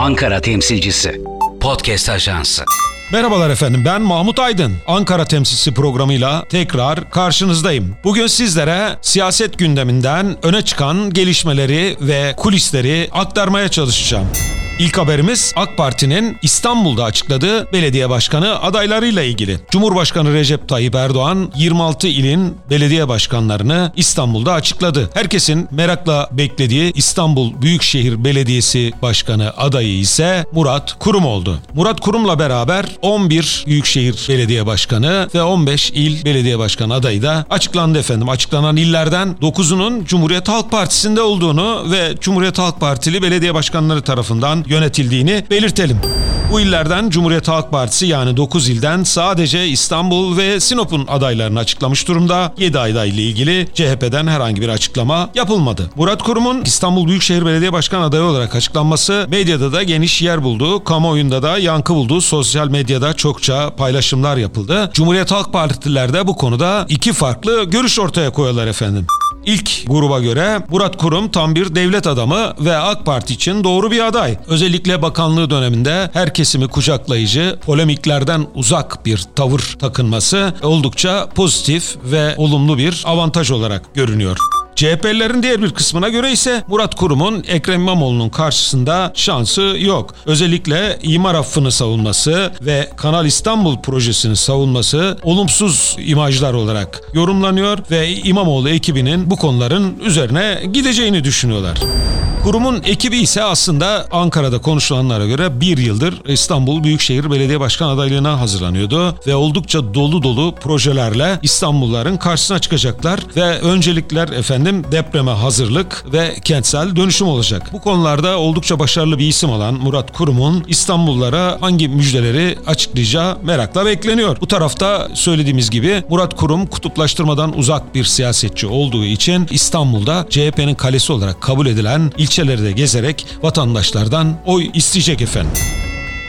Ankara temsilcisi. Podcast Ajansı. Merhabalar efendim ben Mahmut Aydın. Ankara temsilcisi programıyla tekrar karşınızdayım. Bugün sizlere siyaset gündeminden öne çıkan gelişmeleri ve kulisleri aktarmaya çalışacağım. İlk haberimiz AK Parti'nin İstanbul'da açıkladığı belediye başkanı adaylarıyla ilgili. Cumhurbaşkanı Recep Tayyip Erdoğan 26 ilin belediye başkanlarını İstanbul'da açıkladı. Herkesin merakla beklediği İstanbul Büyükşehir Belediyesi Başkanı adayı ise Murat Kurum oldu. Murat Kurum'la beraber 11 Büyükşehir Belediye Başkanı ve 15 il belediye başkanı adayı da açıklandı efendim. Açıklanan illerden 9'unun Cumhuriyet Halk Partisi'nde olduğunu ve Cumhuriyet Halk Partili belediye başkanları tarafından yönetildiğini belirtelim. Bu illerden Cumhuriyet Halk Partisi yani 9 ilden sadece İstanbul ve Sinop'un adaylarını açıklamış durumda. 7 adayla ilgili CHP'den herhangi bir açıklama yapılmadı. Murat Kurum'un İstanbul Büyükşehir Belediye Başkan adayı olarak açıklanması medyada da geniş yer buldu. Kamuoyunda da yankı buldu. Sosyal medyada çokça paylaşımlar yapıldı. Cumhuriyet Halk Partililer de bu konuda iki farklı görüş ortaya koyuyorlar efendim. İlk gruba göre Murat Kurum tam bir devlet adamı ve AK Parti için doğru bir aday. Özellikle bakanlığı döneminde her kesimi kucaklayıcı, polemiklerden uzak bir tavır takınması oldukça pozitif ve olumlu bir avantaj olarak görünüyor. CHP'lilerin diğer bir kısmına göre ise Murat Kurum'un Ekrem İmamoğlu'nun karşısında şansı yok. Özellikle imar affını savunması ve Kanal İstanbul projesini savunması olumsuz imajlar olarak yorumlanıyor ve İmamoğlu ekibinin bu konuların üzerine gideceğini düşünüyorlar. Kurumun ekibi ise aslında Ankara'da konuşulanlara göre bir yıldır İstanbul Büyükşehir Belediye Başkan adaylığına hazırlanıyordu ve oldukça dolu dolu projelerle İstanbulluların karşısına çıkacaklar ve öncelikler efendim depreme hazırlık ve kentsel dönüşüm olacak. Bu konularda oldukça başarılı bir isim olan Murat Kurum'un İstanbullulara hangi müjdeleri açıklayacağı merakla bekleniyor. Bu tarafta söylediğimiz gibi Murat Kurum kutuplaştırmadan uzak bir siyasetçi olduğu için İstanbul'da CHP'nin kalesi olarak kabul edilen il ilçeleri de gezerek vatandaşlardan oy isteyecek efendim.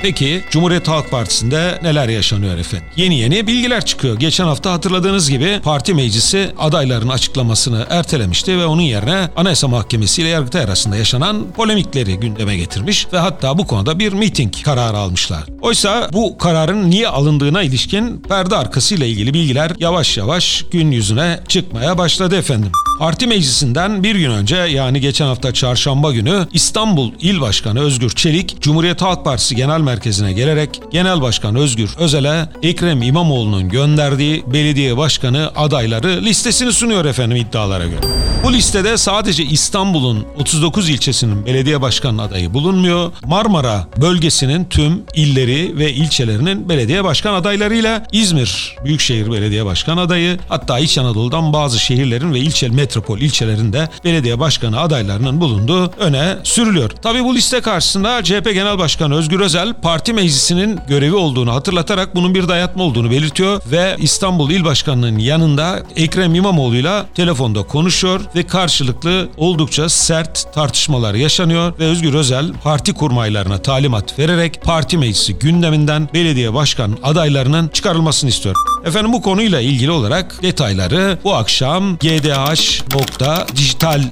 Peki Cumhuriyet Halk Partisi'nde neler yaşanıyor efendim? Yeni yeni bilgiler çıkıyor. Geçen hafta hatırladığınız gibi parti meclisi adayların açıklamasını ertelemişti ve onun yerine Anayasa Mahkemesi ile Yargıtay arasında yaşanan polemikleri gündeme getirmiş ve hatta bu konuda bir miting kararı almışlar. Oysa bu kararın niye alındığına ilişkin perde arkasıyla ilgili bilgiler yavaş yavaş gün yüzüne çıkmaya başladı efendim. Parti meclisinden bir gün önce yani geçen hafta çarşamba günü İstanbul İl Başkanı Özgür Çelik, Cumhuriyet Halk Partisi Genel Merkezi'ne gelerek Genel Başkan Özgür Özel'e Ekrem İmamoğlu'nun gönderdiği belediye başkanı adayları listesini sunuyor efendim iddialara göre. Bu listede sadece İstanbul'un 39 ilçesinin belediye başkanı adayı bulunmuyor. Marmara bölgesinin tüm illeri ve ilçelerinin belediye başkan adaylarıyla İzmir Büyükşehir Belediye Başkan adayı hatta İç Anadolu'dan bazı şehirlerin ve ilçe metropol ilçelerinde belediye başkanı adaylarının bulunduğu öne sürülüyor. Tabii bu liste karşısında CHP Genel Başkanı Özgür Özel parti meclisinin görevi olduğunu hatırlatarak bunun bir dayatma olduğunu belirtiyor ve İstanbul İl Başkanı'nın yanında Ekrem İmamoğlu'yla telefonda konuşuyor ve karşılıklı oldukça sert tartışmalar yaşanıyor ve Özgür Özel parti kurmaylarına talimat vererek parti meclisi gündeminden belediye başkan adaylarının çıkarılmasını istiyor. Efendim bu konuyla ilgili olarak detayları bu akşam gdh.dijital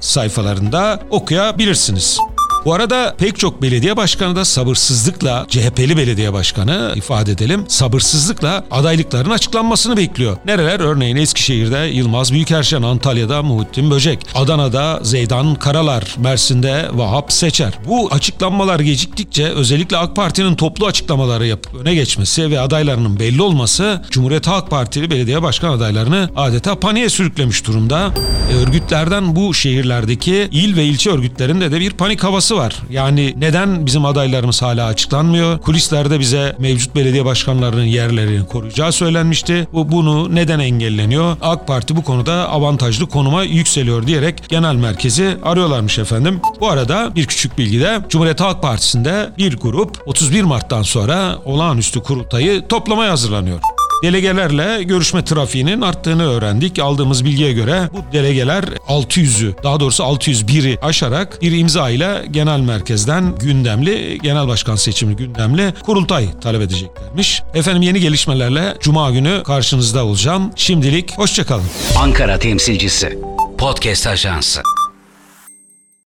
sayfalarında okuyabilirsiniz. Bu arada pek çok belediye başkanı da sabırsızlıkla CHP'li belediye başkanı ifade edelim sabırsızlıkla adaylıkların açıklanmasını bekliyor. Nereler? Örneğin Eskişehir'de Yılmaz Büyükerşen, Antalya'da Muhittin Böcek, Adana'da Zeydan Karalar, Mersin'de Vahap Seçer. Bu açıklanmalar geciktikçe özellikle AK Parti'nin toplu açıklamaları yapıp öne geçmesi ve adaylarının belli olması Cumhuriyet Halk Partili belediye başkan adaylarını adeta paniğe sürüklemiş durumda. E, örgütlerden bu şehirlerdeki il ve ilçe örgütlerinde de bir panik havası açıklaması var. Yani neden bizim adaylarımız hala açıklanmıyor? Kulislerde bize mevcut belediye başkanlarının yerlerini koruyacağı söylenmişti. Bu bunu neden engelleniyor? AK Parti bu konuda avantajlı konuma yükseliyor diyerek genel merkezi arıyorlarmış efendim. Bu arada bir küçük bilgi de Cumhuriyet Halk Partisi'nde bir grup 31 Mart'tan sonra olağanüstü kurultayı toplamaya hazırlanıyor. Delegelerle görüşme trafiğinin arttığını öğrendik. Aldığımız bilgiye göre bu delegeler 600'ü daha doğrusu 601'i aşarak bir imza ile genel merkezden gündemli genel başkan seçimi gündemli kurultay talep edeceklermiş. Efendim yeni gelişmelerle cuma günü karşınızda olacağım. Şimdilik hoşçakalın. Ankara temsilcisi. Podcast Ajansı.